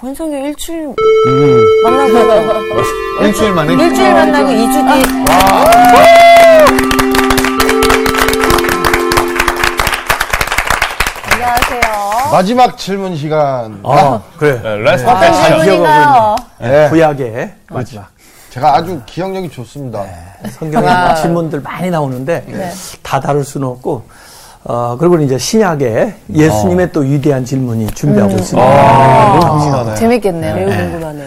권성이 일주일 만나고 일주일 만에 일주일 만나고 2주 뒤 안녕하세요. 마지막 질문 시간. 아, 그래. 네, 레스트 어떤 잘 질문인가요? 네. 구약의 마지막. 제가 아주 기억력이 좋습니다. 성경에 와. 질문들 많이 나오는데 네. 다 다룰 수는 없고 어, 그리고 이제 신약에 예수님의 또 위대한 질문이 준비하고 있습니다. 아, 재밌겠네요. 매우 궁금하네요.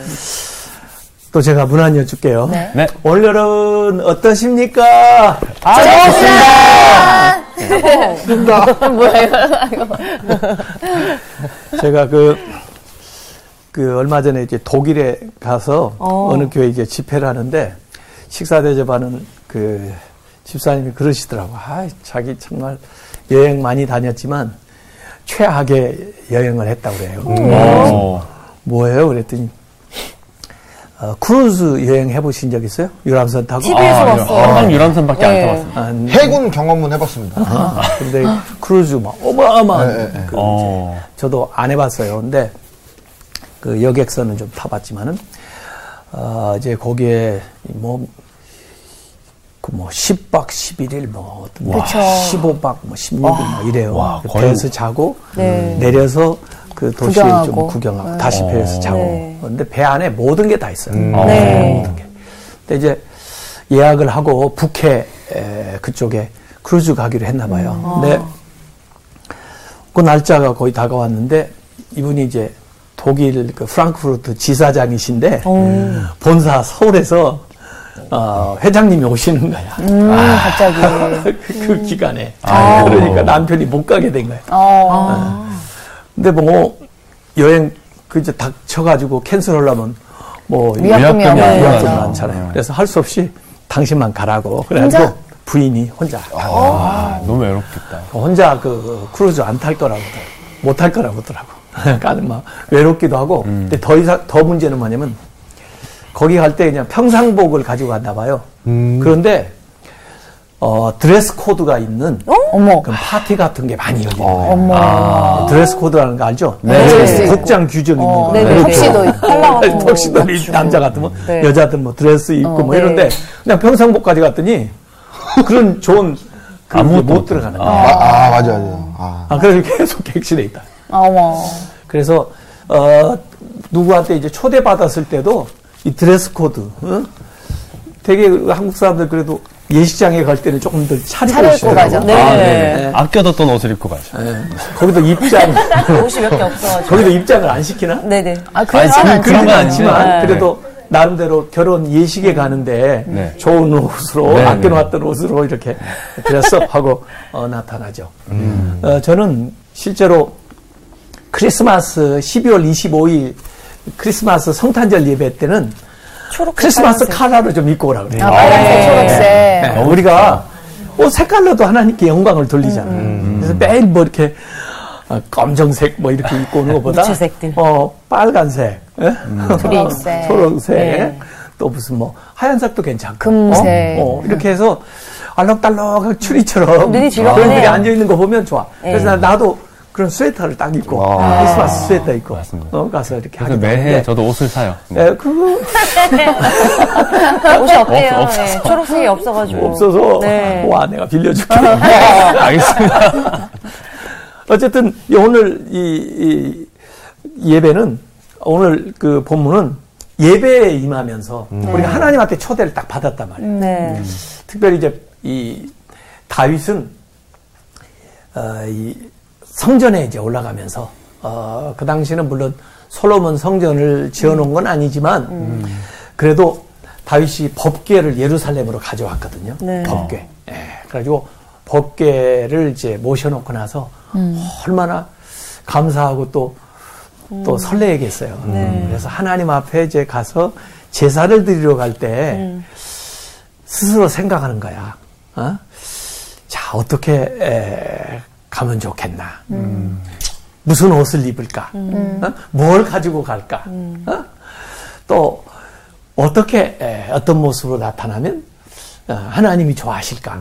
또 제가 문안 여쭐게요. 네. 네. 올여름은 어떠십니까? 제가 그, 그 얼마 전에 이제 독일에 가서 어. 어. 느 교회 이제 집회를 하는데 식사 대접하는 그 집사님이 그러시더라고. 아, 자기 정말 여행 많이 다녔지만 최악의 여행을 했다고 그래요. 어. 뭐예요? 그랬더니 어, 크루즈 여행 해보신 적 있어요? 유람선 타고? TV에서 봤어요. 한강 유람선밖에 안 네. 타봤어요. 아, 해군 경험은 해봤습니다. 아, 근데 크루즈 막 어마어마한 네, 네, 네. 그 어. 저도 안 해봤어요. 근데 그 여객선은 좀 타봤지만은 어, 이제 거기에 뭐. 그뭐 10박 11일 뭐 어떤 뭐 그쵸. 15박 뭐 16일 뭐 이래요. 와, 그 거의- 배에서 자고 네. 내려서 그 도시를 좀 구경하고. 구경하고 다시 배에서 자고. 네. 근데 배 안에 모든 게 다 있어요. 네. 모든 게. 근데 이제 예약을 하고 북해 에, 그쪽에 크루즈 가기로 했나 봐요. 근데 그 날짜가 거의 다가왔는데 이분이 이제 독일 그 프랑크푸르트 지사장이신데 본사 서울에서 어, 회장님이 오시는 거야. 음, 갑자기. 그, 그 기간에. 아. 그러니까 남편이 못 가게 된 거야. 어. 근데 뭐 여행 그 이제 닥쳐가지고 cancel하려면 뭐 위약금이 네. 위약금. 많잖아요. 그래서 할 수 없이 당신만 가라고. 그래가지고 혼자? 부인이 혼자 아, 너무 외롭겠다. 혼자 그 크루즈 안 탈 거라고 못 탈 거라고 하더라고. 그러니까 막 외롭기도 하고. 근데 더 이상 더 문제는 뭐냐면 거기 갈 때 그냥 평상복을 가지고 갔나 봐요. 그런데 어 dress code가 있는 어머. 그 파티 같은 게 많이 열리는 거예요. 어머. 아, dress code라는 거 알죠? 네. 드레스 복장 규정 있는 어, 거. 네네. 그렇죠. 턱시도 거. 턱시도 입- 남자 같으면 네. 여자들 뭐 드레스 입고 어, 뭐 네. 이런데 그냥 평상복 가지고 갔더니 그런 좋은 그 아무것도 못 들어가는 거야. 아, 아, 맞아, 맞아. 아. 아, 그래서 계속 객실에 있다. 어머. 그래서, 어, 누구한테 이제 초대받았을 때도 이 dress code, 어? 되게 한국 사람들 그래도 예식장에 갈 때는 조금 더 차리고 오시더라고요. 가죠. 네. 아, 네. 아껴뒀던 옷을 입고 가죠. 네. 거기도 입장, 옷이 몇 개 없어가지고. 거기도 입장을 안 시키나? 네네. 아, 그런 건 아닌데. 않지만, 네. 그래도 나름대로 결혼 예식에 가는데 네. 좋은 옷으로, 네, 아껴놓았던 옷으로 이렇게 dress up하고 어, 나타나죠. 어, 저는 실제로 크리스마스 12월 25일 크리스마스 성탄절 예배 때는 초록 크리스마스 카라를 좀 입고 오라 그래요. 아, 빨간색, 초록색. 네, 우리가 옷 색깔로도 하나님께 영광을 돌리잖아요. 그래서 매일 뭐 이렇게 어, 검정색 뭐 이렇게 입고 오는 것보다 무채색들. 어 빨간색, 예? 그린색. 초록색, 네. 또 무슨 뭐 하얀색도 괜찮고, 금색. 어? 어, 이렇게 해서 알록달록한 추리처럼 눈이 즐겁네요. 그런 들이 앉아 있는 거 보면 좋아. 네. 그래서 나- 나도 그런 스웨터를 딱 입고 와. 크리스마스 스웨터 입고 맞습니다. 어, 가서 이렇게 그래서 매해 하는데 저도 옷을 사요. 네. 예, 그거 옷이 없대요. 없-. 네, 초록색이 없어가지고. 없어서 네. 와 내가 빌려줄게. 알겠습니다. 어쨌든 이 오늘 이, 이 예배는 오늘 그 본문은 예배에 임하면서 우리가 하나님한테 초대를 딱 받았단 말이에요. 네. 특별히 이제 이 다윗은 어, 이 성전에 이제 올라가면서 어, 그 당시는 물론 솔로몬 성전을 지어놓은 건 아니지만 그래도 다윗이 법궤를 예루살렘으로 가져왔거든요. 네. 법궤. 예, 그래가지고 법궤를 이제 모셔놓고 나서 얼마나 감사하고 또, 또 설레겠어요. 네. 그래서 하나님 앞에 이제 가서 제사를 드리러 갈 때 스스로 생각하는 거야. 어? 자, 어떻게 에, 가면 좋겠나? 무슨 옷을 입을까? 어? 뭘 가지고 갈까? 어? 또 어떻게 에, 어떤 모습으로 나타나면 어, 하나님이 좋아하실까?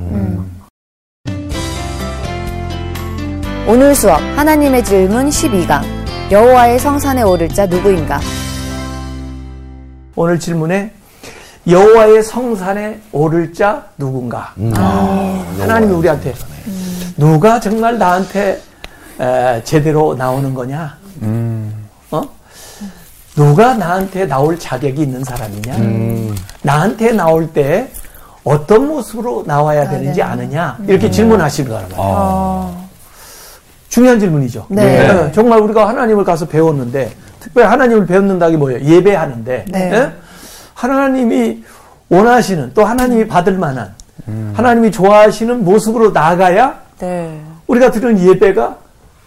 오늘 수업 하나님의 질문 12강 여호와의 성산에 오를 자 누구인가? 오늘 질문에 여호와의 성산에 오를 자 누군가? 하나님이 우리한테 누가 정말 나한테 에, 제대로 나오는 거냐? 어? 누가 나한테 나올 자격이 있는 사람이냐? 나한테 나올 때 어떤 모습으로 나와야 되는지 아느냐? 이렇게 질문하시는 거란 말이에요. 어. 중요한 질문이죠. 네. 예, 정말 우리가 하나님을 가서 배웠는데, 특별히 하나님을 배웠는다는 게 뭐예요? 예배하는데, 네. 예? 하나님이 원하시는, 또 하나님이 받을 만한, 하나님이 좋아하시는 모습으로 나아가야 네. 우리가 드리는 예배가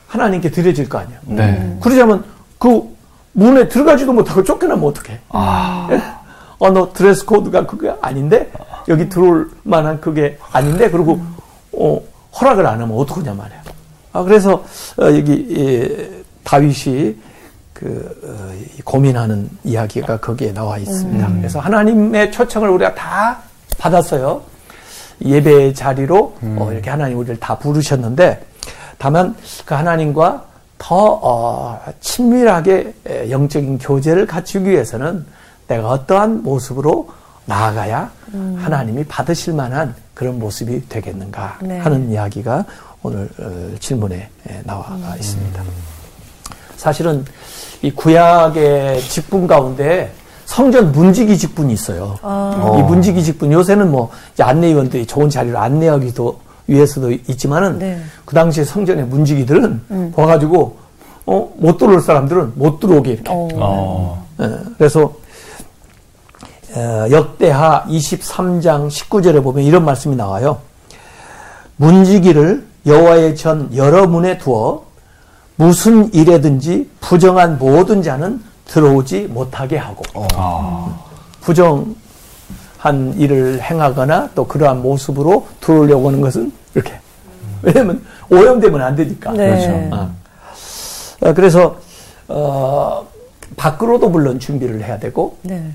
하나님께 드려질 거 아니에요. 네. 그러자면 그 문에 들어가지도 못하고 쫓겨나면 어떡해? 예? 어, 너 드레스 코드가 그게 아닌데? 여기 들어올 만한 그게 아닌데? 그리고, 어, 허락을 안 하면 어떡하냐 말이야. 아, 그래서, 어, 여기, 예, 다윗이 그, 어, 이 고민하는 이야기가 거기에 나와 있습니다. 그래서 하나님의 초청을 우리가 다 받았어요. 예배 자리로 어, 이렇게 하나님 우리를 다 부르셨는데 다만 그 하나님과 더 어, 친밀하게 에, 영적인 교제를 갖추기 위해서는 내가 어떠한 모습으로 나아가야 하나님이 받으실 만한 그런 모습이 되겠는가 네. 하는 이야기가 오늘 어, 질문에 에, 나와 있습니다. 사실은 이 구약의 직분 가운데 성전 문지기 직분이 있어요. 이 문지기 직분 요새는 뭐 안내위원들이 좋은 자리로 안내하기도 위해서도 있지만은 네. 그 당시에 성전의 문지기들은 와가지고 어, 못 들어올 사람들은 못 들어오게 이렇게. 어. 어. 예, 그래서 어, 역대하 23장 19절에 보면 이런 말씀이 나와요. 문지기를 여호와의 전 여러 문에 두어 무슨 일에든지 부정한 모든 자는 들어오지 못하게 하고 아. 부정한 일을 행하거나 또 그러한 모습으로 들어오려고 하는 것은 이렇게 왜냐면 오염되면 안 되니까 네. 그렇죠. 어. 어, 그래서 어, 밖으로도 물론 준비를 해야 되고 네.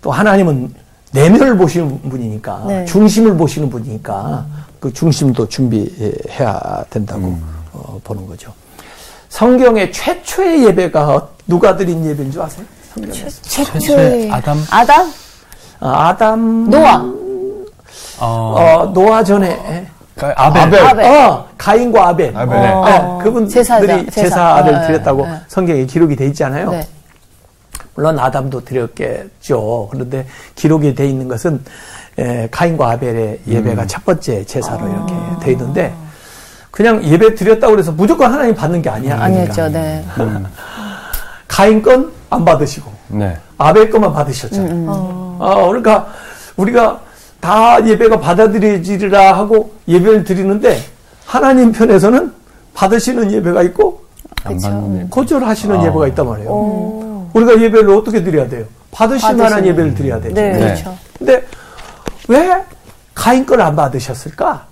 또 하나님은 내면을 보시는 분이니까 네. 중심을 보시는 분이니까 그 중심도 준비해야 된다고 어, 보는 거죠. 성경의 최초의 예배가 누가 드린 예배인 줄 아세요? 성경에 최초의 아담? 아담? 아, 아담 노아. 어. 어, 노아 전에 그러니까 아벨. 아벨. 아벨. 어, 가인과 아벨 아벨. 네. 어. 네, 그분들이 제사자, 제사. 제사를 네, 드렸다고 네. 성경에 기록이 돼 있잖아요. 네. 물론 아담도 드렸겠죠. 그런데 기록이 돼 있는 것은 에, 가인과 아벨의 예배가 첫 번째 제사로 이렇게 돼 있는데 그냥 예배 드렸다고 그래서 무조건 하나님 받는 게 아니야. 아니었죠. 네. 가인 건 안 받으시고 네. 아벨 것만 받으셨잖아요. 어, 그러니까 우리가 다 예배가 받아들여지리라 하고 예배를 드리는데 하나님 편에서는 받으시는 예배가 있고. 받는 거절하시는 아. 예배가 있단 말이에요. 오. 우리가 예배를 어떻게 드려야 돼요? 받으실. 만한 예배를 드려야 되죠. 네, 네. 그렇죠. 근데 왜 가인 걸 안 받으셨을까?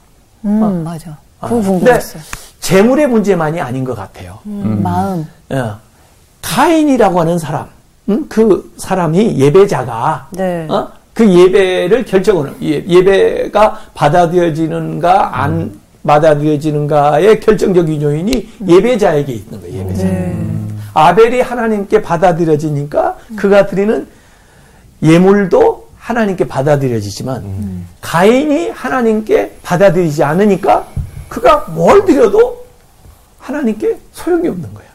음, 맞아. 그거 근데 궁금했어요. 재물의 문제만이 아닌 것 같아요. 음, 마음. 예. 가인이라고 하는 사람, 음? 그 사람이 예배자가 네. 어? 그 예배를 결정하는 예, 예배가 받아들여지는가 안 받아들여지는가의 결정적인 요인이 예배자에게 있는 거예요. 예배자. 아벨이 하나님께 받아들여지니까 그가 드리는 예물도 하나님께 받아들여지지만 가인이 하나님께 받아들이지 않으니까 그가 뭘 드려도 하나님께 소용이 없는 거예요.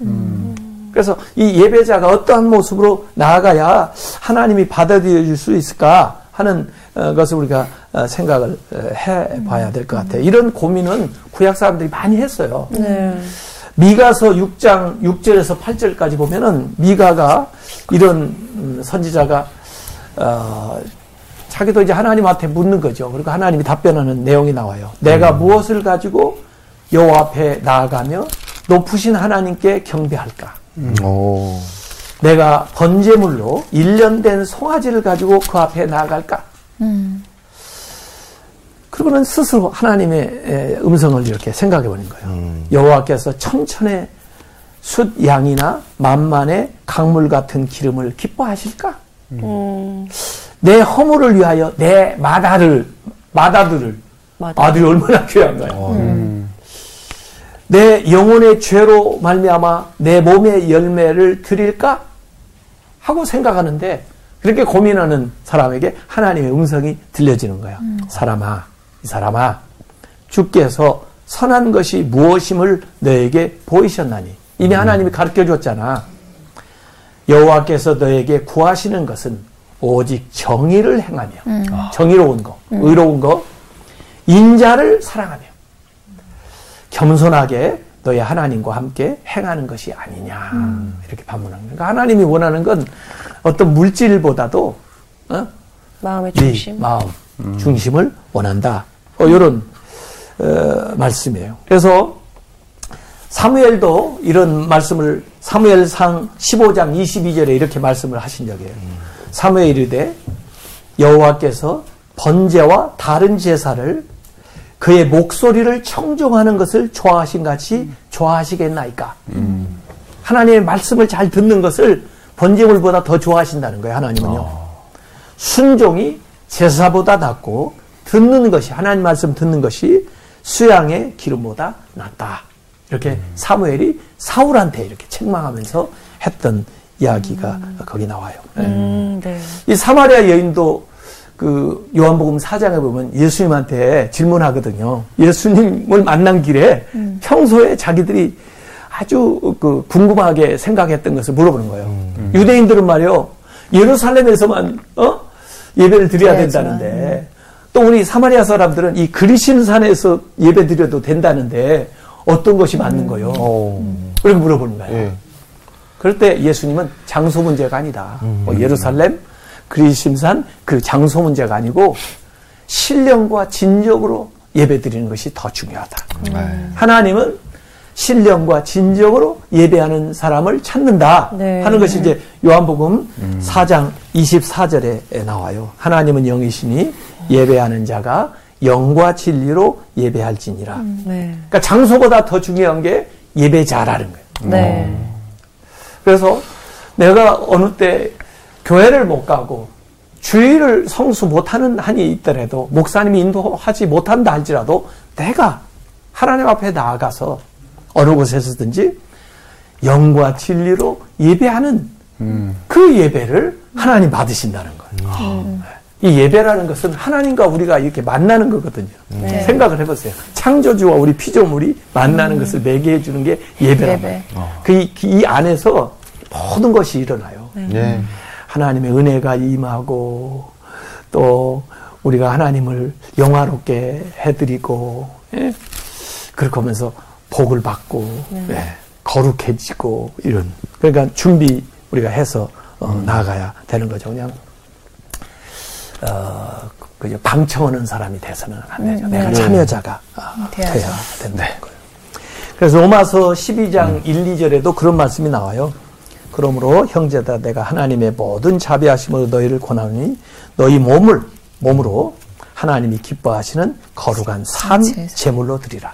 그래서 이 예배자가 어떠한 모습으로 나아가야 하나님이 받아들여 줄수 있을까 하는 어, 것을 우리가 어, 생각을 어, 해봐야 될 것 같아요. 이런 고민은 구약 사람들이 많이 했어요. 네. 미가서 6장 6절에서 8절까지 보면은 미가가 이런 음, 선지자가 어, 자기도 이제 하나님한테 묻는 거죠. 그리고 하나님이 답변하는 내용이 나와요. 내가 무엇을 가지고 여호와 앞에 나아가며 높으신 하나님께 경배할까? 오. 내가 번제물로 1년 된 송아지를 가지고 그 앞에 나아갈까? 그러고는 스스로 하나님의 에, 음성을 이렇게 생각해 보는 거예요. 여호와께서 천천의 숫 양이나 만만의 강물 같은 기름을 기뻐하실까? 음, 내 허물을 위하여 내 마다를 마다들을 마다. 아들이 얼마나 귀한가요? 음. 내 영혼의 죄로 말미암아 내 몸의 열매를 드릴까 하고 생각하는데 그렇게 고민하는 사람에게 하나님의 음성이 들려지는 거야. 사람아, 이 사람아, 주께서 선한 것이 무엇임을 너에게 보이셨나니 이미 하나님이 가르쳐 줬잖아. 여호와께서 너에게 구하시는 것은 오직 정의를 행하며 정의로운 거, 의로운 거, 인자를 사랑하며 겸손하게 너의 하나님과 함께 행하는 것이 아니냐 이렇게 반문하는 거예요. 그러니까 하나님이 원하는 건 어떤 물질보다도 어? 마음의 네 중심. 마음 중심을 원한다. 어, 이런 어, 말씀이에요. 그래서 사무엘도 이런 말씀을 사무엘상 15장 22절에 이렇게 말씀을 하신 적이에요. 사무엘이 이르되 여호와께서 번제와 다른 제사를 그의 목소리를 청종하는 것을 좋아하신 같이 좋아하시겠나이까. 하나님의 말씀을 잘 듣는 것을 번제물보다 더 좋아하신다는 거예요. 하나님은요. 순종이 제사보다 낫고 듣는 것이 하나님 말씀 듣는 것이 수양의 기름보다 낫다. 이렇게 사무엘이 사울한테 이렇게 책망하면서 했던 이야기가 거기 나와요. 네. 음, 네. 이 사마리아 여인도 그 요한복음 4장에 보면 예수님한테 질문하거든요. 예수님을 만난 길에 평소에 자기들이 아주 그 궁금하게 생각했던 것을 물어보는 거예요. 유대인들은 말이요. 예루살렘에서만 어? 예배를 드려야. 된다는데 또 우리 사마리아 사람들은 이 그리심 산에서 예배 드려도 된다는데 어떤 것이 맞는 거요? 어. 그렇게 물어보는 거예요. 예. 그럴 때 예수님은 장소 문제가 아니다. 뭐 예루살렘, 그리심산 그 장소 문제가 아니고 신령과 진정으로 예배 드리는 것이 더 중요하다. 네. 하나님은 신령과 진정으로 예배하는 사람을 찾는다 네. 하는 것이 이제 요한복음 4장 24절에 나와요. 하나님은 영이시니 예배하는 자가 영과 진리로 예배할지니라. 네. 그러니까 장소보다 더 중요한 게 예배자라는 거예요. 네. 그래서 내가 어느 때 교회를 못 가고 주의를 성수 못하는 한이 있더라도 목사님이 인도하지 못한다 할지라도 내가 하나님 앞에 나아가서 어느 곳에서든지 영과 진리로 예배하는 그 예배를 하나님 받으신다는 거예요. 이 예배라는 것은 하나님과 우리가 이렇게 만나는 거거든요. 네. 생각을 해보세요. 창조주와 우리 피조물이 만나는 것을 매개해 주는 게 예배란 예배. 말이에요. 그, 이, 이 안에서 모든 것이 일어나요. 예. 하나님의 은혜가 임하고 또 우리가 하나님을 영화롭게 해드리고 예? 그렇게 하면서 복을 받고 예, 거룩해지고 이런 그러니까 준비 우리가 해서 어, 나아가야 되는 거죠. 그냥 어, 그저 방청하는 사람이 돼서는 안 되죠. 내가 참여자가 아, 돼야죠. 돼야 된다는 거예요. 그래서 로마서 12장 1, 2절에도 그런 말씀이 나와요. 그러므로 형제다 내가 하나님의 모든 자비하심으로 너희를 권하니 너희 몸을 몸으로 하나님이 기뻐하시는 거룩한 산 제사. 제물로 드리라.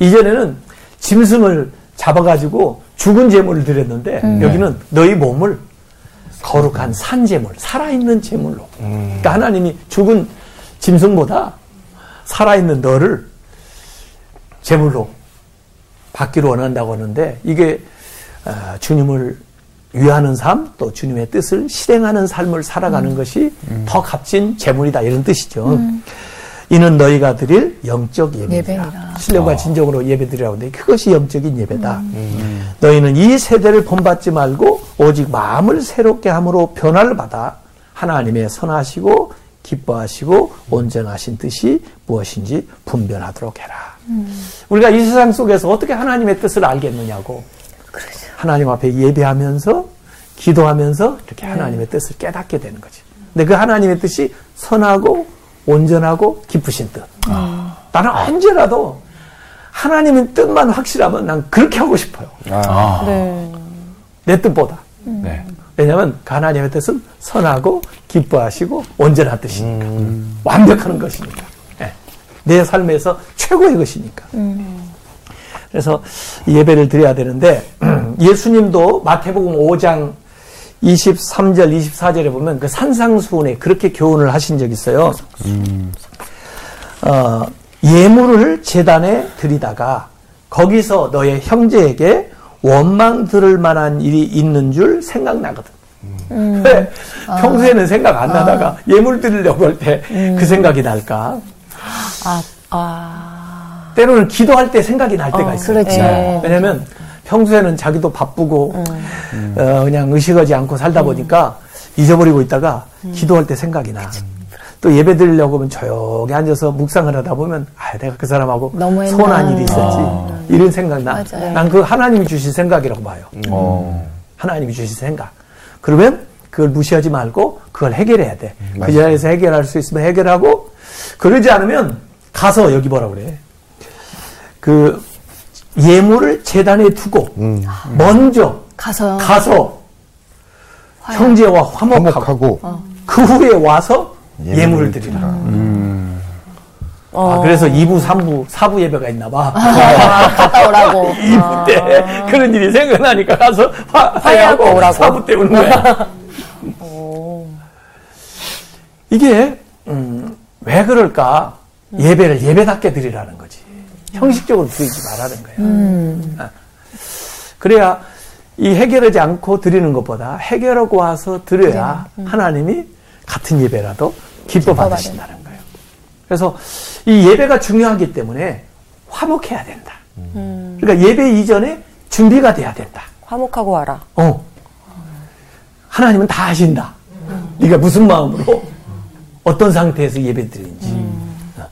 이전에는 짐승을 잡아가지고 죽은 제물을 드렸는데 여기는 너희 몸을 거룩한 산 제물, 살아있는 제물로. 그러니까 하나님이 죽은 짐승보다 살아있는 너를 제물로 받기를 원한다고 하는데 이게 어, 주님을 위하는 삶, 또 주님의 뜻을 실행하는 삶을 살아가는 것이 더 값진 재물이다 이런 뜻이죠. 이는 너희가 드릴 영적. 예배니라. 신령과 진정으로 예배드리라고 하는데 그것이 영적인 예배다. 너희는 이 세대를 본받지 말고 오직 마음을 새롭게 함으로 변화를 받아 하나님의 선하시고 기뻐하시고 온전하신 뜻이 무엇인지 분별하도록 해라. 우리가 이 세상 속에서 어떻게 하나님의 뜻을 알겠느냐고. 하나님 앞에 예배하면서 기도하면서 이렇게 하나님의 뜻을 깨닫게 되는 거지. 근데 그 하나님의 뜻이 선하고 온전하고 기쁘신 뜻. 나는 언제라도 하나님의 뜻만 확실하면 난 그렇게 하고 싶어요. 아, 네. 내 뜻보다. 네. 왜냐하면 그 하나님의 뜻은 선하고 기뻐하시고 온전한 뜻이니까. 완벽한 것이니까. 예. 내 삶에서 최고의 것이니까. 그래서 예배를 드려야 되는데 예수님도 마태복음 5장 23절, 24절에 보면 그 산상수훈에 그렇게 교훈을 하신 적이 있어요. 어, 예물을 재단에 드리다가 거기서 너의 형제에게 원망 들을 만한 일이 있는 줄 생각나거든. 음. 왜? 평소에는 생각 안 나다가 예물 드리려고 할 때그 생각이 날까? 아, 아. 때로는 기도할 때 생각이 날 때가 어, 있어요. 그렇죠. 예. 왜냐면 평소에는 자기도 바쁘고 어, 그냥 의식하지 않고 살다 보니까 잊어버리고 있다가 기도할 때 생각이 나. 또 예배 드리려고 하면 조용히 앉아서 묵상을 하다 보면 아 내가 그 사람하고 너무했나. 서운한 일이 있었지 아. 이런 생각 나. 맞아요. 난그 하나님이 주신 생각이라고 봐요. 어. 하나님이 주신 생각. 그러면 그걸 무시하지 말고 그걸 해결해야 돼. 그 맞아요. 자리에서 해결할 수 있으면 해결하고 그러지 않으면 가서 여기 뭐라 그래. 그 예물을 재단에 두고 음. 먼저 가서. 가서 화해. 형제와 화목하고, 화목하고 그 후에 와서 예물을 예물을 드리라. 음. 아, 그래서 2부, 3부, 4부 예배가 있나 봐. 아, 갔다 오라고. 2부 때 그런 일이 생각나니까 가서 화, 화해하고 화해하고 오라고. 4부 때 오는 거야. 이게 음, 왜 그럴까? 예배를 예배답게 드리라는 거지. 형식적으로 드리지 말라는 거야. 아. 그래야 이 해결하지 않고 드리는 것보다 해결하고 와서 드려야 하나님이 같은 예배라도 기뻐 받으신다는 거예요. 그래서 이 예배가 중요하기 때문에 화목해야 된다. 그러니까 예배 이전에 준비가 돼야 된다. 화목하고 와라. 어. 하나님은 다 아신다. 네가 무슨 마음으로 어떤 상태에서 예배 드리는지. 어.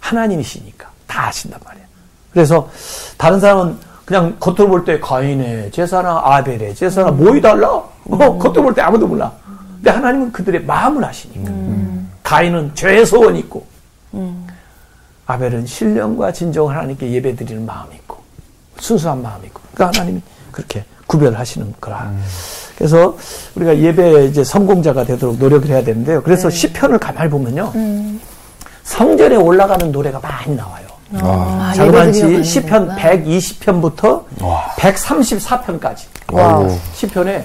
하나님이시니까 다 아신단 말이야. 그래서 다른 사람은 그냥 겉으로 볼 때 가인의 제사나 아벨의 제사나 뭐이 달라? 어, 겉으로 볼 때 아무도 몰라. 근데 하나님은 그들의 마음을 아시니까. 가인은 죄의 소원이 있고, 아벨은 신령과 진정을 하나님께 예배 드리는 마음이 있고, 순수한 마음이 있고. 그러니까 하나님이 그렇게 구별하시는 거라. 그래서 우리가 예배 이제 성공자가 되도록 노력을 해야 되는데요. 그래서 시편을 가만히 보면요. 성전에 올라가는 노래가 많이 나와요. 아, 아, 자그만치 시편 거구나. 120편부터 와. 134편까지. 아이고. 시편에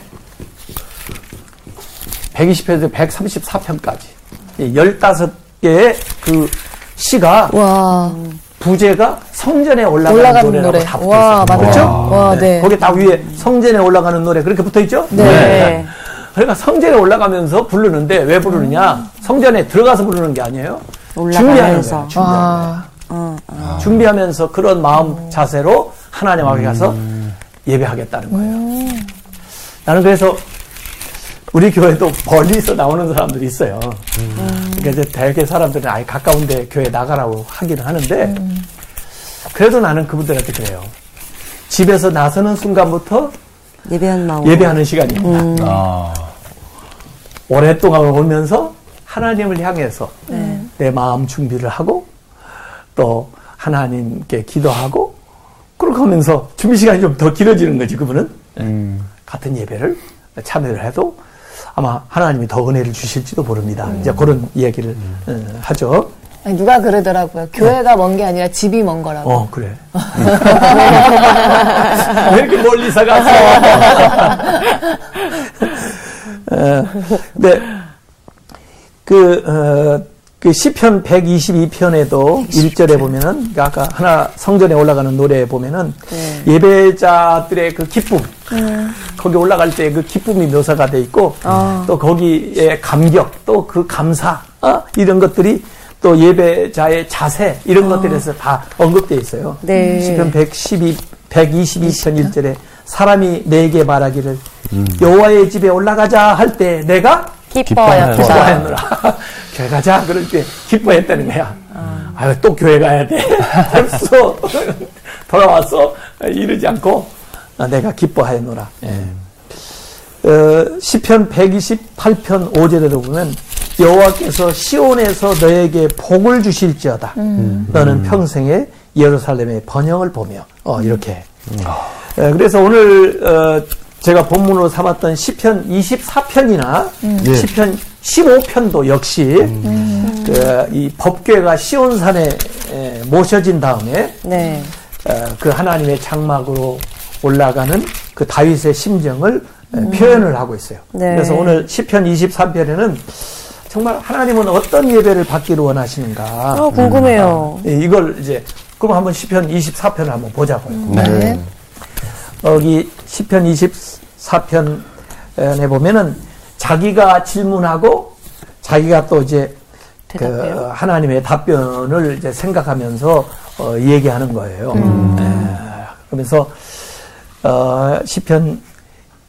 120편에서 134편까지. 15개의 그 시가 와. 부제가 성전에 올라가는, 올라가는 노래라고 노래. 다 붙어 와, 있어요. 맞죠? 그렇죠? 와, 네. 거기 딱 위에 성전에 올라가는 노래 그렇게 붙어 있죠? 네. 그러니까 성전에 올라가면서 부르는데 왜 부르느냐? 성전에 들어가서 부르는 게 아니에요. 준비하는 올라가면서. 거예요. 준비하는 아. 준비하면서 그런 마음 자세로 하나님 앞에 가서 예배하겠다는 거예요. 나는 그래서 우리 교회도 멀리서 나오는 사람들이 있어요. 그러니까 이제 대개 사람들은 아예 가까운데 교회 나가라고 하기는 하는데 그래도 나는 그분들한테 그래요. 집에서 나서는 순간부터. 예배하는 시간입니다. 아. 오랫동안 오면서 하나님을 향해서 네. 내 마음 준비를 하고 또 하나님께 기도하고 그렇게 하면서 준비 시간이 좀 더 길어지는 거지 그분은 음. 같은 예배를 참여를 해도 아마 하나님이 더 은혜를 주실지도 모릅니다. 음. 이제 그런 이야기를 어, 하죠. 아니, 누가 그러더라고요. 교회가 먼게 아니라 집이 먼 거라고. 어 그래. 왜 이렇게 멀리서 갔어? 어, 네. 그, 어, 그 시편 122편에도 1절에 보면은 그 아까 하나 성전에 올라가는 노래에 보면은 네. 예배자들의 그 기쁨 거기 올라갈 때 그 기쁨이 묘사가 돼 있고 아. 또 거기에 감격 또 그 감사 어? 이런 것들이 또 예배자의 자세 이런 것들에서 다 언급되어 있어요. 네. 시편 112 122편 1절에 사람이 내게 말하기를 여호와의 집에 올라가자 할 때 내가 기뻐하였다. 기뻐하였노라. 교회 가자. 그럴 때 기뻐했다는 거야. 아유, 또 교회 가야 돼. 벌써 돌아왔어. 이러지 않고 아, 내가 기뻐하였노라. 어, 시편 128편 5절에도 보면 여호와께서 시온에서 너에게 복을 주실지어다. 너는 평생에 예루살렘의 번영을 보며 어, 이렇게. 어, 그래서 오늘 어, 제가 본문으로 삼았던 시편 24편이나 예. 시편 15편도 역시 그, 이 법궤가 시온산에 에, 모셔진 다음에 네. 어, 그 하나님의 장막으로 올라가는 그 다윗의 심정을 에, 표현을 하고 있어요. 네. 그래서 오늘 시편 23편에는 정말 하나님은 어떤 예배를 받기를 원하시는가 어, 궁금해요. 예, 이걸 이제 그럼 한번 시편 24편을 한번 보자고요. 네. 여기 시편 24편에 보면은 자기가 질문하고 자기가 또 이제 그 대답해요? 하나님의 답변을 이제 생각하면서 어, 얘기하는 거예요. 에, 그러면서 어, 시편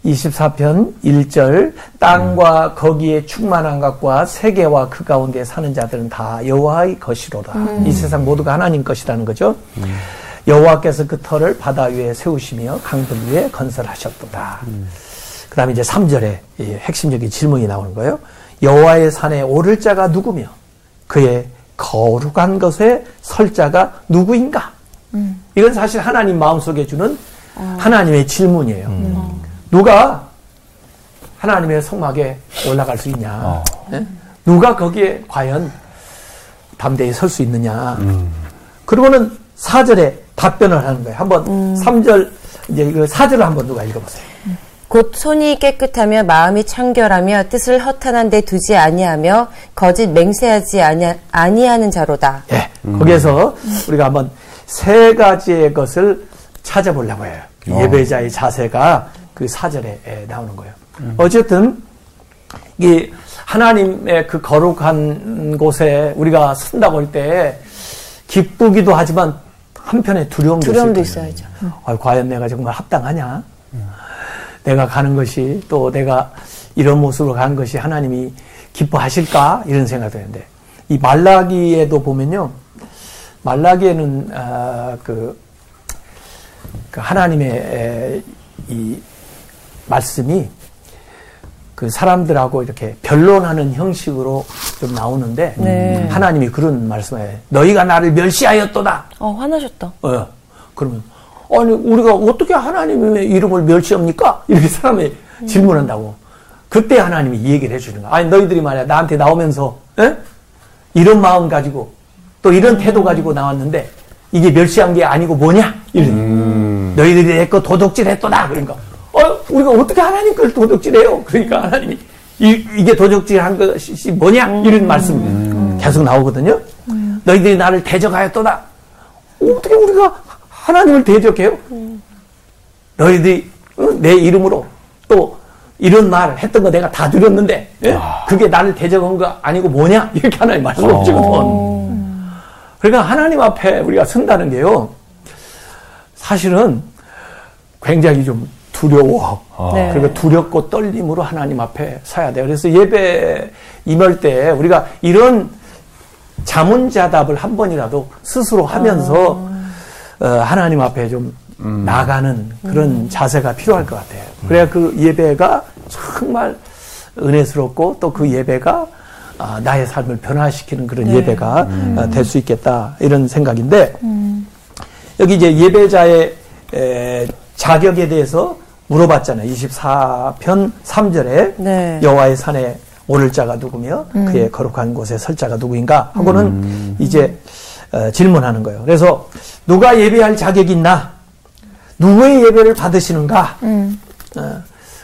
24편 1절 땅과 거기에 충만한 것과 세계와 그 가운데 사는 자들은 다 여호와의 것이로다. 이 세상 모두가 하나님 것이라는 거죠. 여호와께서 그 터를 바다 위에 세우시며 강들 위에 건설하셨도다. 그다음에 이제 3절에 이 핵심적인 질문이 나오는 거예요. 여호와의 산에 오를 자가 누구며 그의 거룩한 것에 설 자가 누구인가? 이건 사실 하나님 마음속에 주는 하나님의 질문이에요. 누가 하나님의 성막에 올라갈 수 있냐? 어. 예? 누가 거기에 과연 담대히 설 수 있느냐? 그리고는 4절에 답변을 하는 거예요. 한번 3절 이제 이거 4절을 한번 누가 읽어보세요. 곧 손이 깨끗하며 마음이 청결하며 뜻을 허탄한 데 두지 아니하며 거짓 맹세하지 아니, 아니하는 자로다. 예, 거기에서 우리가 한번 세 가지의 것을 찾아보려고 해요. 그 예배자의 자세가 그 사절에 예, 나오는 거예요. 어쨌든 이 하나님의 그 거룩한 곳에 우리가 쓴다고 할 때 기쁘기도 하지만 한편에 두려움도, 두려움도. 있어야죠. 아, 과연 내가 정말 합당하냐? 내가 가는 것이 또 내가 이런 모습으로 가는 것이 하나님이 기뻐하실까? 이런 생각이 드는데 이 말라기에도 보면요. 말라기에는 아, 그, 그 하나님의 에, 이 말씀이 그 사람들하고 이렇게 변론하는 형식으로 좀 나오는데 네. 하나님이 그런 말씀에 너희가 나를 멸시하였도다. 어, 화나셨다. 어, 그러면 아니 우리가 어떻게 하나님의 이름을 멸시합니까? 이렇게 사람이 질문한다고. 그때 하나님이 이 얘기를 해주는 거야. 아니 너희들이 말이야 나한테 나오면서 에? 이런 마음 가지고 또 이런 태도 가지고 나왔는데 이게 멸시한 게 아니고 뭐냐? 이런 너희들이 내 거 도둑질했도다. 그러니까 어 우리가 어떻게 하나님 걸 도둑질해요? 그러니까 하나님이 이, 이게 도둑질한 것이 뭐냐? 이런 말씀이 계속 나오거든요. 너희들이 나를 대적하였도다. 어떻게 우리가 하나님을 대적해요? 너희들이 어? 내 이름으로 또 이런 말 했던 거 내가 다 들었는데 예? 그게 나를 대적한 거 아니고 뭐냐? 이렇게 하나님 말씀하시거든. 그러니까 하나님 앞에 우리가 선다는 게요. 사실은 굉장히 좀 두려워. 네. 그리고 두렵고 떨림으로 하나님 앞에 서야 돼요. 그래서 예배 임할 때 우리가 이런 자문자답을 한 번이라도 스스로 하면서 어, 하나님 앞에 좀 나가는 그런 자세가 필요할 것 같아요. 그래야 그 예배가 정말 은혜스럽고 또 그 예배가 아, 나의 삶을 변화시키는 그런 예배가 될수 있겠다 이런 생각인데 여기 이제 예배자의 에, 자격에 대해서 물어봤잖아요. 24편 3절에 네. 여호와의 산에 오를 자가 누구며 그의 거룩한 곳에 설 자가 누구인가 하고는 이제 어, 질문하는 거예요. 그래서 누가 예배할 자격이 있나? 누구의 예배를 받으시는가? 어,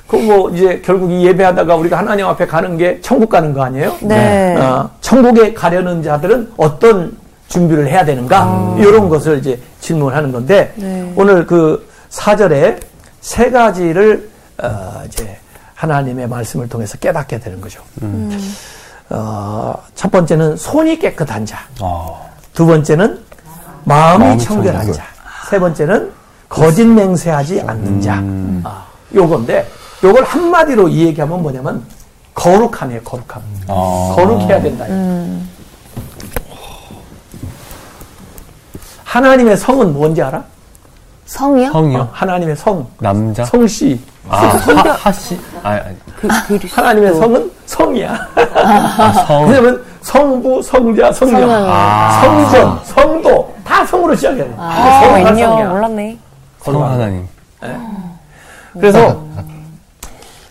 그뭐 이제 결국 이 예배하다가 우리가 하나님 앞에 가는 게 천국 가는 거 아니에요? 네. 어, 천국에 가려는 자들은 어떤 준비를 해야 되는가? 이런 것을 이제 질문하는 건데 네. 오늘 그 사절에 세 가지를 어, 이제 하나님의 말씀을 통해서 깨닫게 되는 거죠. 어, 첫 번째는 손이 깨끗한 자, 어. 두 번째는 마음이, 마음이 청결한 청결. 자, 세 번째는 거짓 맹세하지 않는 자. 아, 요건데 요걸 한마디로 이 얘기하면 뭐냐면 거룩함이에요, 거룩함. 어. 거룩해야 된다. 하나님의 성은 뭔지 알아? 성이요? 어, 성이요? 하나님의 성, 남자? 성씨. 아, 하, 하씨? 아, 아니. 그, 그리 하나님의 성은 성이야. 아, 성. 왜냐면 성부, 성자, 성령. 아. 성전, 성도 다 성으로 시작해야 돼. 아, 성은 웬요. 성이야. 몰랐네. 성 하나님. 그래서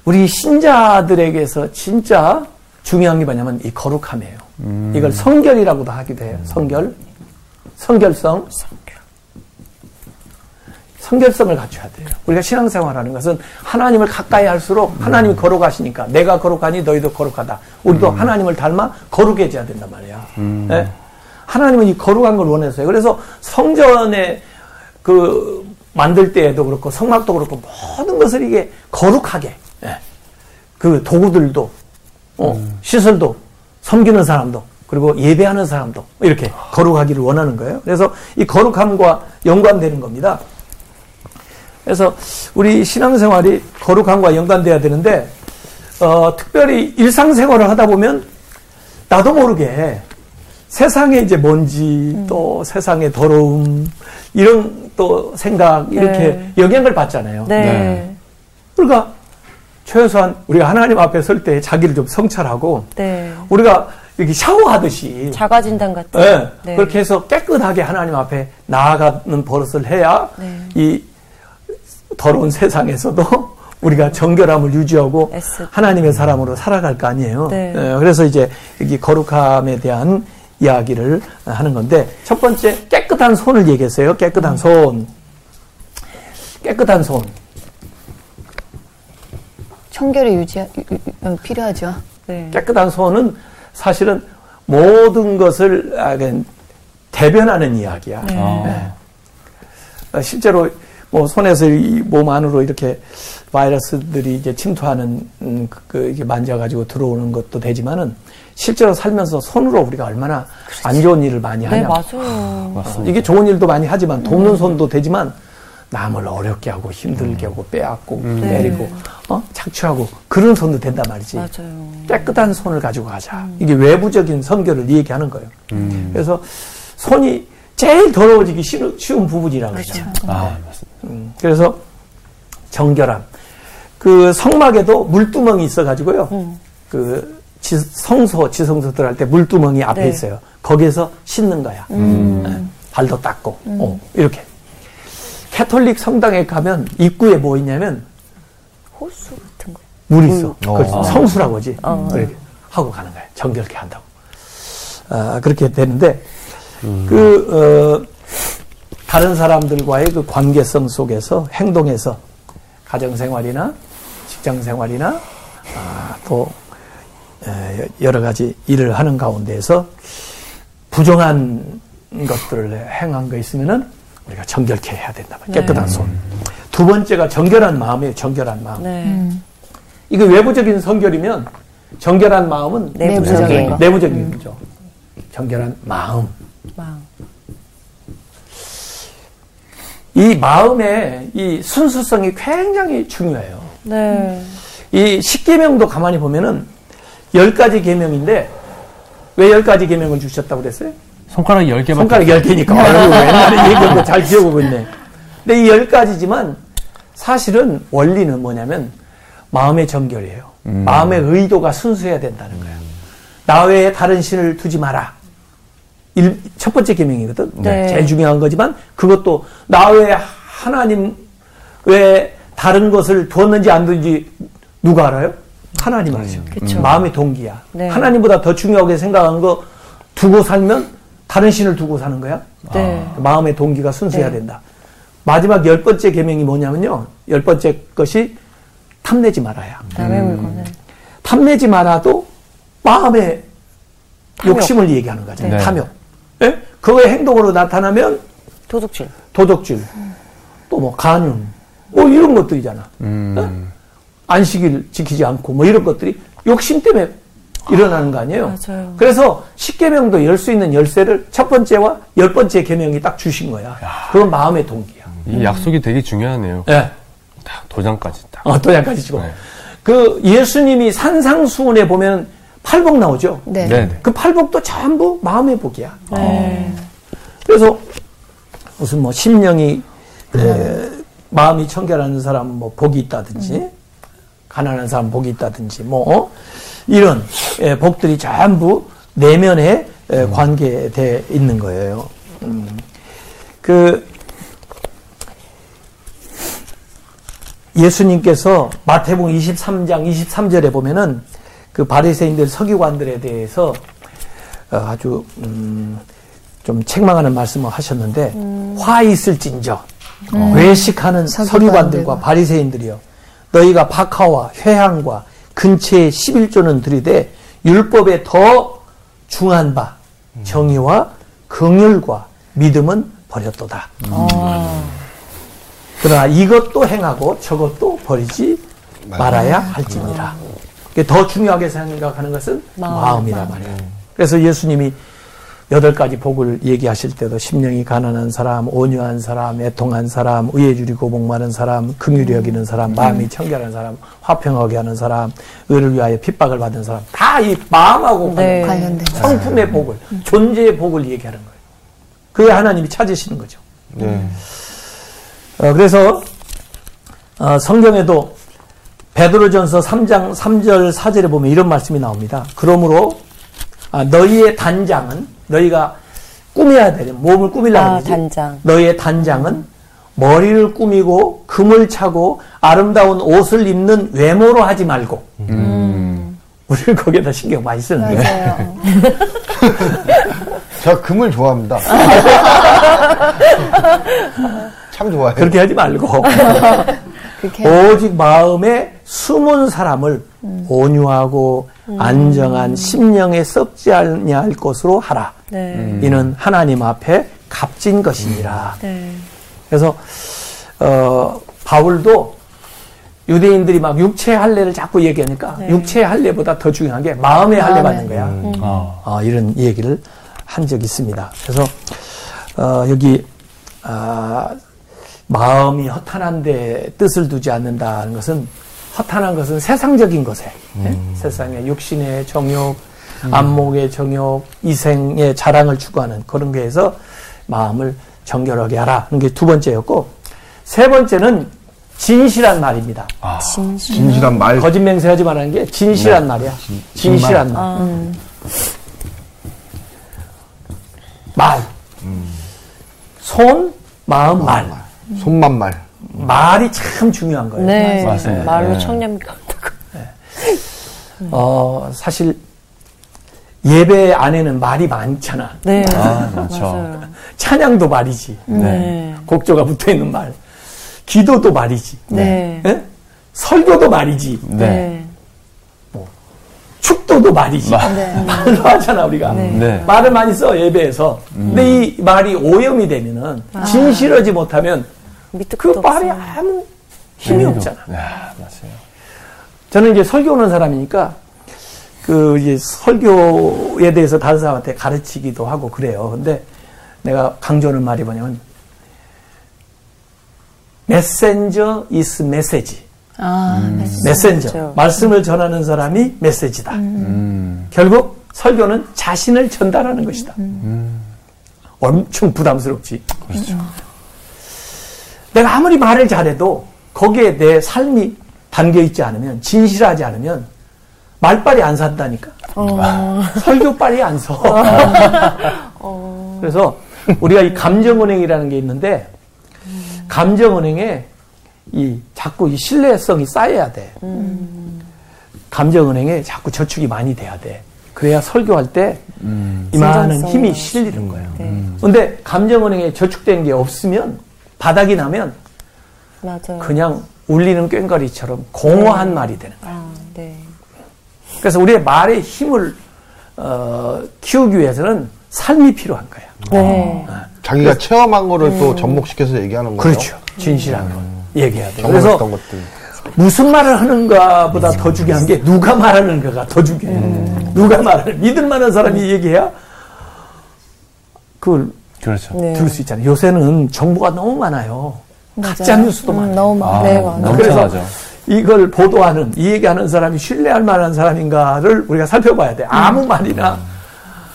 우리 신자들에게서 진짜 중요한 게 뭐냐면 이 거룩함이에요. 이걸 성결이라고도 하기도 해요. 성결, 성결성. 성결성을 갖춰야 돼요. 우리가 신앙생활하는 것은 하나님을 가까이 할수록 하나님이 거룩하시니까 내가 거룩하니 너희도 거룩하다. 우리도 하나님을 닮아 거룩해져야 된단 말이야. 예? 하나님은 이 거룩한 걸 원했어요. 그래서 성전에 그 만들 때에도 그렇고 성막도 그렇고 모든 것을 이게 거룩하게 예. 그 도구들도 어, 시설도 섬기는 사람도 그리고 예배하는 사람도 이렇게 거룩하기를 원하는 거예요. 그래서 이 거룩함과 연관되는 겁니다. 그래서 우리 신앙생활이 거룩함과 연관돼야 되는데 어, 특별히 일상생활을 하다 보면 나도 모르게 세상에 이제 먼지 또 세상의 더러움 이런 또 생각 이렇게 네. 영향을 받잖아요. 네. 네. 그러니까 최소한 우리가 하나님 앞에 설 때 자기를 좀 성찰하고 네. 우리가 이렇게 샤워하듯이 자가 진단 같은. 예, 네. 그렇게 해서 깨끗하게 하나님 앞에 나아가는 버릇을 해야 네. 이 더러운 세상에서도 우리가 정결함을 유지하고. 하나님의 사람으로 살아갈 거 아니에요. 네. 예, 그래서 이제 여기 거룩함에 대한 이야기를 하는 건데 첫 번째 깨끗한 손을 얘기했어요. 깨끗한 손. 깨끗한 손. 청결이 유지 어, 필요하죠. 네. 깨끗한 손은 사실은 모든 것을 아, 그 대변하는 이야기야. 네. 네. 어, 실제로 뭐 손에서 이 몸 안으로 이렇게 바이러스들이 이제 침투하는 음, 그- 그 이게 만져가지고 들어오는 것도 되지만은 실제로 살면서 손으로 우리가 얼마나 안 좋은 일을 많이 네, 하냐. 맞아요. 맞습니다. 이게 좋은 일도 많이 하지만 돕는 손도 되지만 남을 어렵게 하고 힘들게 하고 빼앗고 때리고 어? 착취하고 그런 손도 된단 말이지. 맞아요. 깨끗한 손을 가지고 가자. 이게 외부적인 선결을 얘기하는 거예요. 그래서 손이 제일 더러워지기 쉬운, 쉬운 부분이라고 그러죠. 아. 음, 그래서 정결함. 그 성막에도 물두멍이 있어가지고요. 그 지- 성소, 지성소 들어갈 때 물두멍이 앞에 네. 있어요. 거기에서 씻는 거야. 네. 발도 닦고, 어, 이렇게. 캐톨릭 성당에 가면 입구에 뭐 있냐면 호수 같은 거. 물이 있어. 어. 그걸 성수라고 하지. 어. 이렇게 하고 가는 거야. 정결케 한다고. 아, 그렇게 되는데, 그, 어, 다른 사람들과의 그 관계성 속에서 행동에서 가정생활이나 직장생활이나 아, 또 에, 여러 가지 일을 하는 가운데에서 부정한 것들을 행한 거 있으면은 우리가 정결케 해야 된다. 네. 깨끗한 손. 두 번째가 정결한 마음이에요. 정결한 마음. 네. 이게 외부적인 성결이면 정결한 마음은 내부적인 거. 내부적인 거죠. 정결한 마음. 마음. 이 마음의 이 순수성이 굉장히 중요해요. 네. 이 십계명도 가만히 보면은 열 가지 계명인데 왜 열 가지 계명을 주셨다고 그랬어요? 손가락 10개밖에 손가락 열 개니까 아이고, 옛날에 얘기한 거잘 기억하고 있네. 근데 이 열 가지지만 사실은 원리는 뭐냐면 마음의 정결이에요. 마음의 의도가 순수해야 된다는 거예요. 나 외에 다른 신을 두지 마라. 일, 첫 번째 계명이거든. 네. 제일 중요한 거지만 그것도 나 외에 하나님 외에 다른 것을 두었는지 안 두었는지 누가 알아요? 하나님 알죠. 그쵸. 마음의 동기야. 네. 하나님보다 더 중요하게 생각한 거 두고 살면 다른 신을 두고 사는 거야. 네. 마음의 동기가 순수해야 네. 된다. 마지막 열 번째 계명이 뭐냐면요. 열 번째 것이 탐내지 말아야. 남의 물건을. 탐내지 말아도 마음의. 욕심을 얘기하는 거잖아요. 네. 탐욕. 예? 그거의 행동으로 나타나면 도둑질. 도덕질, 또뭐 간윤, 뭐 이런 것들이잖아. 음. 안식일 지키지 않고 뭐 이런 것들이 욕심 때문에 일어나는 거 아니에요. 맞아요. 그래서 십계명도 열 수 있는 열쇠를 첫 번째와 열 번째 계명이 딱 주신 거야. 그건 마음의 동기야. 이 약속이 되게 중요하네요. 예. 딱 도장까지 딱. 어, 또 약까지 주고. 네. 그 예수님이 산상수훈에 보면 팔복 나오죠. 네. 네. 네. 그 팔복도 전부 마음의 복이야. 네. 그래서 무슨 뭐 심령이 에, 마음이 청결하는 사람 뭐 복이 있다든지 가난한 사람 복이 있다든지 뭐 어? 이런 에, 복들이 전부 내면에 에, 관계돼 있는 거예요. 음. 그 예수님께서 마태복음 23장 23절에 보면은 그 바리새인들 서기관들에 대해서 어, 아주 음, 좀 책망하는 말씀을 하셨는데 화 있을진저 외식하는 서기관들과. 서기관들과 바리새인들이여 너희가 박하와 회향과 근처에 11조는 들이되 율법에 더 중한 바 정의와 긍휼과 믿음은 버렸도다. 그러나 이것도 행하고 저것도 버리지 말아야 할지니라. 더 중요하게 생각하는 것은 마음, 이란 말이에요. 그래서 예수님이 여덟 가지 복을 얘기하실 때도 심령이 가난한 사람, 온유한 사람, 애통한 사람, 의에 줄이고 목마른 사람, 긍휼히 여기는 사람, 마음이 청결한 사람, 화평하게 하는 사람, 의를 위하여 핍박을 받은 사람 다 이 마음하고 네. 관련된 거. 성품의 복을, 존재의 복을 얘기하는 거예요. 그게 하나님이 찾으시는 거죠. 네. 어, 그래서 어, 성경에도 베드로전서 3장 3절 4절에 보면 이런 말씀이 나옵니다. 그러므로 아, 너희의 단장은 너희가 꾸며야 되는 몸을 꾸미려고 아, 그러지. 단장. 너희의 단장은 머리를 꾸미고 금을 차고 아름다운 옷을 입는 외모로 하지 말고 우리는 거기에다 신경 많이 쓰는데 맞아요. 제가 금을 좋아합니다. 참 좋아해요. 그렇게 하지 말고 그렇게 오직 마음에 숨은 사람을 온유하고 안정한 심령에 썩지 아니할 것으로 하라. 네. 이는 하나님 앞에 값진 것이니라. 네. 그래서 어, 바울도 유대인들이 막 육체 할례를 자꾸 얘기하니까 육체 할례보다 더 중요한 게 마음의 할례 받는 거야. 아, 어, 이런 얘기를 한 적이 있습니다. 그래서 어, 여기 아, 마음이 허탄한데 뜻을 두지 않는다는 것은 허탄한 것은 세상적인 것에 예? 세상의 육신의 정욕, 안목의 정욕, 이생의 자랑을 추구하는 그런 거에서 마음을 정결하게 하라 하는 게두 번째였고 세 번째는 진실한 말입니다. 진실한 말. 거짓 맹세하지 말라는 게 진실한 말이야. 진 실한 말. 말. 손, 마음, 말. 손만 말. 말이 참 중요한 거예요. 네. 맞아요. 말로 네. 청렴이 간다고. 어, 사실 예배 안에는 말이 많잖아. 네. 아. 맞아요. 찬양도 말이지. 네. 곡조가 붙어 있는 말. 기도도 말이지. 네. 예? 설교도 말이지. 네. 축도도 말이지. 네. 말로 하잖아, 우리가. 네. 말을 많이 써, 예배에서. 근데 이 말이 오염이 되면은, 진실하지 못하면, 밑도 그 말이. 아무 힘이 없잖아. 야, 맞아요. 저는 이제 설교 오는 사람이니까, 그, 이제 설교에 대해서 다른 사람한테 가르치기도 하고 그래요. 근데 내가 강조하는 말이 뭐냐면, 메센저 이스 메시지. 아, 네. 메센저. 그렇죠. 말씀을 전하는 사람이 메시지다. 음. 결국 설교는 자신을 전달하는 것이다. 엄청 부담스럽지. 그렇죠. 내가 아무리 말을 잘해도 거기에 내 삶이 담겨 있지 않으면 진실하지 않으면 말빨이 안 산다니까. 설교빨이 안 서. 그래서 우리가 이 감정은행이라는 게 있는데 감정은행에 이 자꾸 이 신뢰성이 쌓여야 돼. 감정은행에 자꾸 저축이 많이 돼야 돼. 그래야 설교할 때 이만한 진정성이 힘이. 실리는 거예요. 네. 근데 감정은행에 저축된 게 없으면 바닥이 나면 맞아요. 그냥 울리는 꽹과리처럼 공허한 말이 되는 거예요. 아, 네. 그래서 우리의 말의 힘을 어, 키우기 위해서는 삶이 필요한 거예요. 네. 자기가 체험한 거를 또 접목시켜서 얘기하는 거예요. 그렇죠. 진실한 거 얘기해야 돼요. 그래서 것들. 무슨 말을 하는가보다 더 중요한 게 누가 말하는 거가 더 중요해요. 누가 말하는 믿을 만한 사람이 얘기해야 그걸 그렇죠. 네. 들을 수 있잖아요. 요새는 정보가 너무 많아요. 맞아요. 가짜 뉴스도 음, 많아요. 너무 많아요. 네, 맞아요. 그래서. 이걸 보도하는 이 얘기하는 사람이 신뢰할 만한 사람인가를 우리가 살펴봐야 돼. 아무 말이나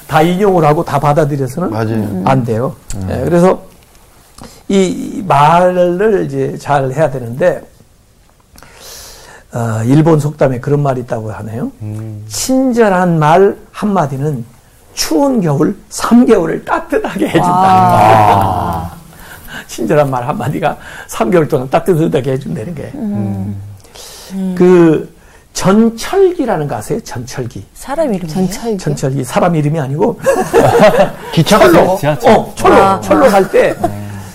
다 인용을 하고 다 받아들여서는 맞아요. 안 돼요. 예, 그래서 이 말을 이제 잘 해야 되는데 어, 일본 속담에 그런 말이 있다고 하네요. 친절한 말 한마디는 추운 겨울 3개월을 따뜻하게 해준다. 친절한 말 한마디가 3개월 동안 따뜻하게 해준다는 게. 그 전철기라는 거 아세요? 전철기. 사람 이름 전철 전철기 사람 이름이 아니고 기차 같은 거? 지하철. 어, 철로, 아. 철로 갈 때,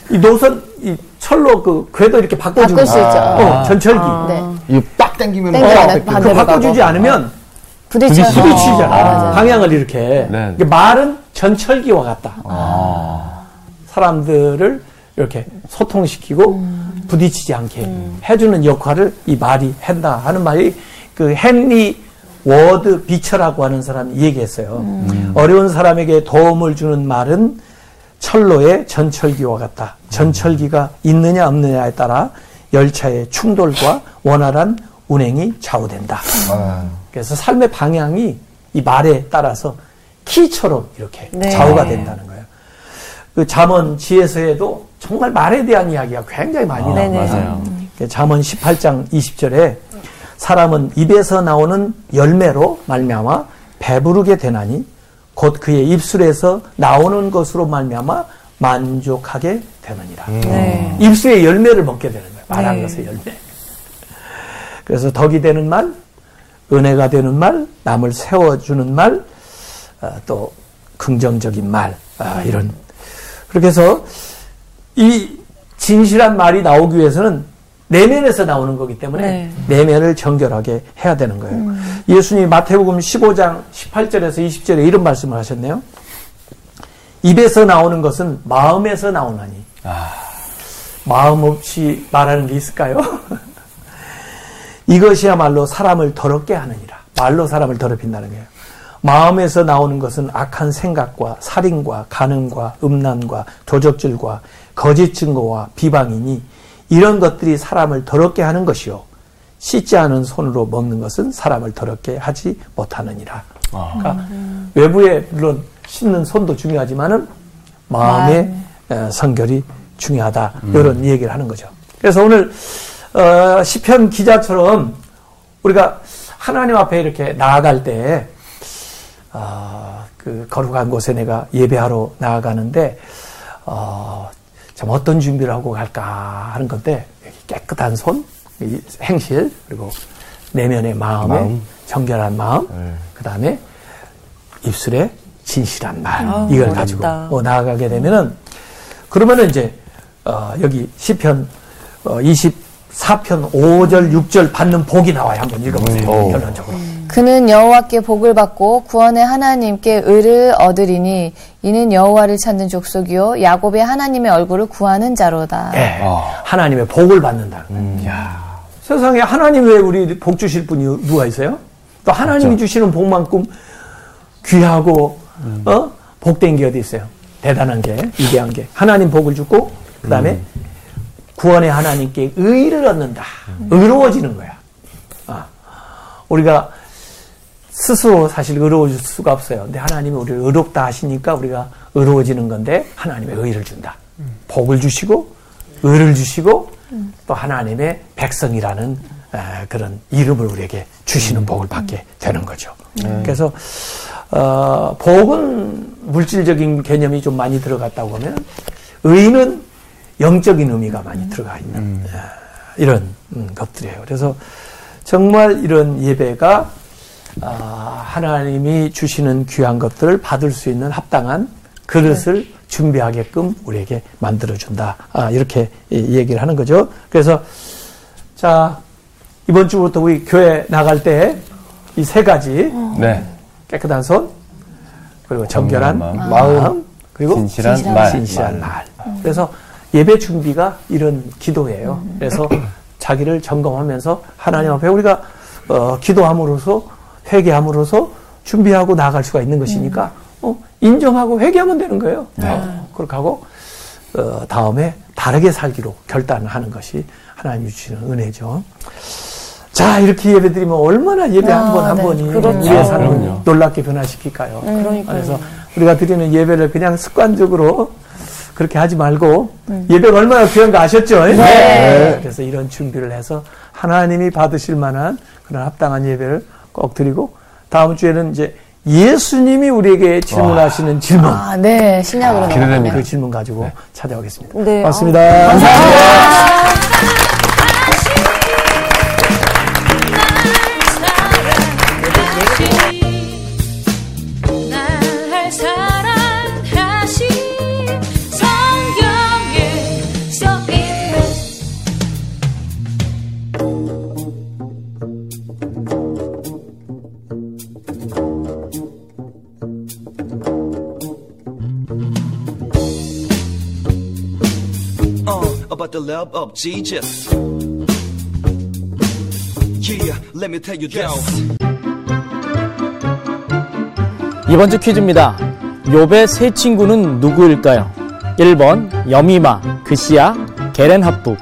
이 노선, 이 철로 그 궤도 이렇게 바꿔주는 바꿀 수 있죠. 어, 전철기. 네. 이거 딱 땡기면 땡겨야 어, 돼. 그- 바꿔주지 가고. 않으면 부딪혀서. 부딪히잖아. 아. 방향을 이렇게. 네. 말은 전철기와 같다. 사람들을 이렇게 소통시키고 부딪히지 않게 해주는 역할을 이 말이 한다 하는 말이 그 헨리 워드 비처라고 하는 사람이 얘기했어요. 어려운 사람에게 도움을 주는 말은 철로의 전철기와 같다. 전철기가 있느냐 없느냐에 따라 열차의 충돌과 원활한 운행이 좌우된다. 아, 그래서 삶의 방향이 이 말에 따라서 키처럼 이렇게 네. 좌우가 된다는 거예요. 그 잠언 지혜서에도 정말 말에 대한 이야기가 굉장히 많이 네네. 나와요. 그 잠언 18장 20절에 사람은 입에서 나오는 열매로 말미암아 배부르게 되나니 곧 그의 입술에서 나오는 것으로 말미암아 만족하게 되느니라. 네. 입술의 열매를 먹게 되는 거예요. 말한 네. 것의 열매. 그래서 덕이 되는 말, 은혜가 되는 말, 남을 세워주는 말, 어, 또 긍정적인 말, 아, 이런. 그렇게 해서 이 진실한 말이 나오기 위해서는 내면에서 나오는 거기 때문에 네. 내면을 정결하게 해야 되는 거예요. 예수님이 마태복음 15장 18절에서 20절에 이런 말씀을 하셨네요. 입에서 나오는 것은 마음에서 나오나니. 마음 없이 말하는 게 있을까요? 이것이야말로 사람을 더럽게 하느니라. 말로 사람을 더럽힌다는 거예요. 마음에서 나오는 것은 악한 생각과 살인과 간음과 음란과 도적질과 거짓 증거와 비방이니 이런 것들이 사람을 더럽게 하는 것이요. 씻지 않은 손으로 먹는 것은 사람을 더럽게 하지 못하느니라. 그러니까 외부에 물론 씻는 손도 중요하지만은 마음의 어, 성결이 중요하다. 이런 얘기를 하는 거죠. 그래서 오늘 어, 시편 기자처럼 우리가 하나님 앞에 이렇게 나아갈 때, 아, 그 거룩한 곳에 내가 예배하러 나아가는데, 어, 참 어떤 준비를 하고 갈까 하는 건데, 깨끗한 손, 이 행실, 그리고 내면의 마음에 마음. 정결한 마음, 네. 그 다음에 입술에 진실한 말, 아, 이걸 어렵다. 가지고 어, 나아가게 되면은, 그러면은 이제, 어, 여기 시편 어, 24편 5절, 6절 받는 복이 나와요. 한번 읽어보세요. 음. 결론적으로. 그는 여호와께 복을 받고 구원의 하나님께 의를 얻으리니 이는 여호와를 찾는 족속이요 야곱의 하나님의 얼굴을 구하는 자로다. 예. 아. 하나님의 복을 받는다. 야 세상에 하나님 외에 우리 복 주실 분이 누가 있어요? 또 하나님이 주시는 복만큼 귀하고 어 복된 게 어디 있어요? 대단한 게 위대한 게 하나님 복을 주고 그다음에 구원의 하나님께 의를 얻는다. 의로워지는 거야. 아, 우리가 스스로 사실 의로워질 수가 없어요. 근데 하나님이 우리를 의롭다 하시니까 우리가 의로워지는 건데 하나님의 의를 준다. 복을 주시고 의를 주시고 또 하나님의 백성이라는 아, 그런 이름을 우리에게 주시는 복을 받게 되는 거죠. 그래서 어, 복은 물질적인 개념이 좀 많이 들어갔다고 하면 의는 영적인 의미가 많이 들어가 있는 아, 이런 음, 것들이에요. 그래서 정말 이런 예배가 아, 하나님이 주시는 귀한 것들을 받을 수 있는 합당한 그릇을 준비하게끔 우리에게 만들어준다. 아, 이렇게 이- 얘기를 하는 거죠. 그래서, 자, 이번 주부터 우리 교회 나갈 때 이 세 가지 네. 깨끗한 손, 그리고 정결한 마음, 마음, 그리고 진실한 진실한 말. 진실한 말. 그래서 예배 준비가 이런 기도예요. 그래서 자기를 점검하면서 하나님 앞에 우리가 어, 기도함으로써 회개함으로써 준비하고 나아갈 수가 있는 것이니까 어, 인정하고 회개하면 되는 거예요. 어, 그렇게 하고 어, 다음에 다르게 살기로 결단을 하는 것이 하나님이 주시는 은혜죠. 자 이렇게 예배드리면 얼마나 예배 한번 한 네. 번이 그렇죠. 우리의 삶을. 놀랍게 변화시킬까요? 그러니까요. 그래서 우리가 드리는 예배를 그냥 습관적으로 그렇게 하지 말고 예배가 얼마나 귀한 거 아셨죠? 네. 그래서 이런 준비를 해서 하나님이 받으실 만한 그런 합당한 예배를 꼭 드리고 다음 주에는 이제 예수님이 우리에게 질문하시는 질문 아, 네. 신약으로 기대됩니다. 그 질문 가지고 찾아오겠습니다. 네. 고맙습니다. 날 love of Jesus. Yeah, let me tell you this. 이번 주 퀴즈입니다. 욥의 세 친구는 누구일까요? 1번 여미마, 그시야, 게렌합북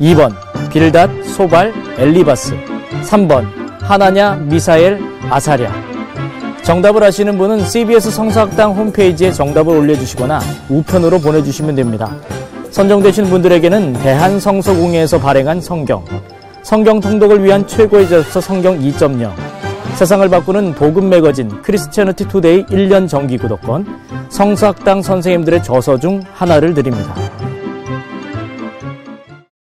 2번 빌닷, 소발, 엘리바스 3번 하나냐, 미사엘, 아사랴 정답을 아시는 분은 CBS 성서학당 홈페이지에 정답을 올려주시거나 우편으로 보내주시면 됩니다. 선정되신 분들에게는 대한성서공회에서 발행한 성경, 성경 통독을 위한 최고의 접서 성경 2.0, 세상을 바꾸는 복음 매거진 크리스티아니티 투데이 1년 정기 구독권, 성서학당 선생님들의 저서 중 하나를 드립니다.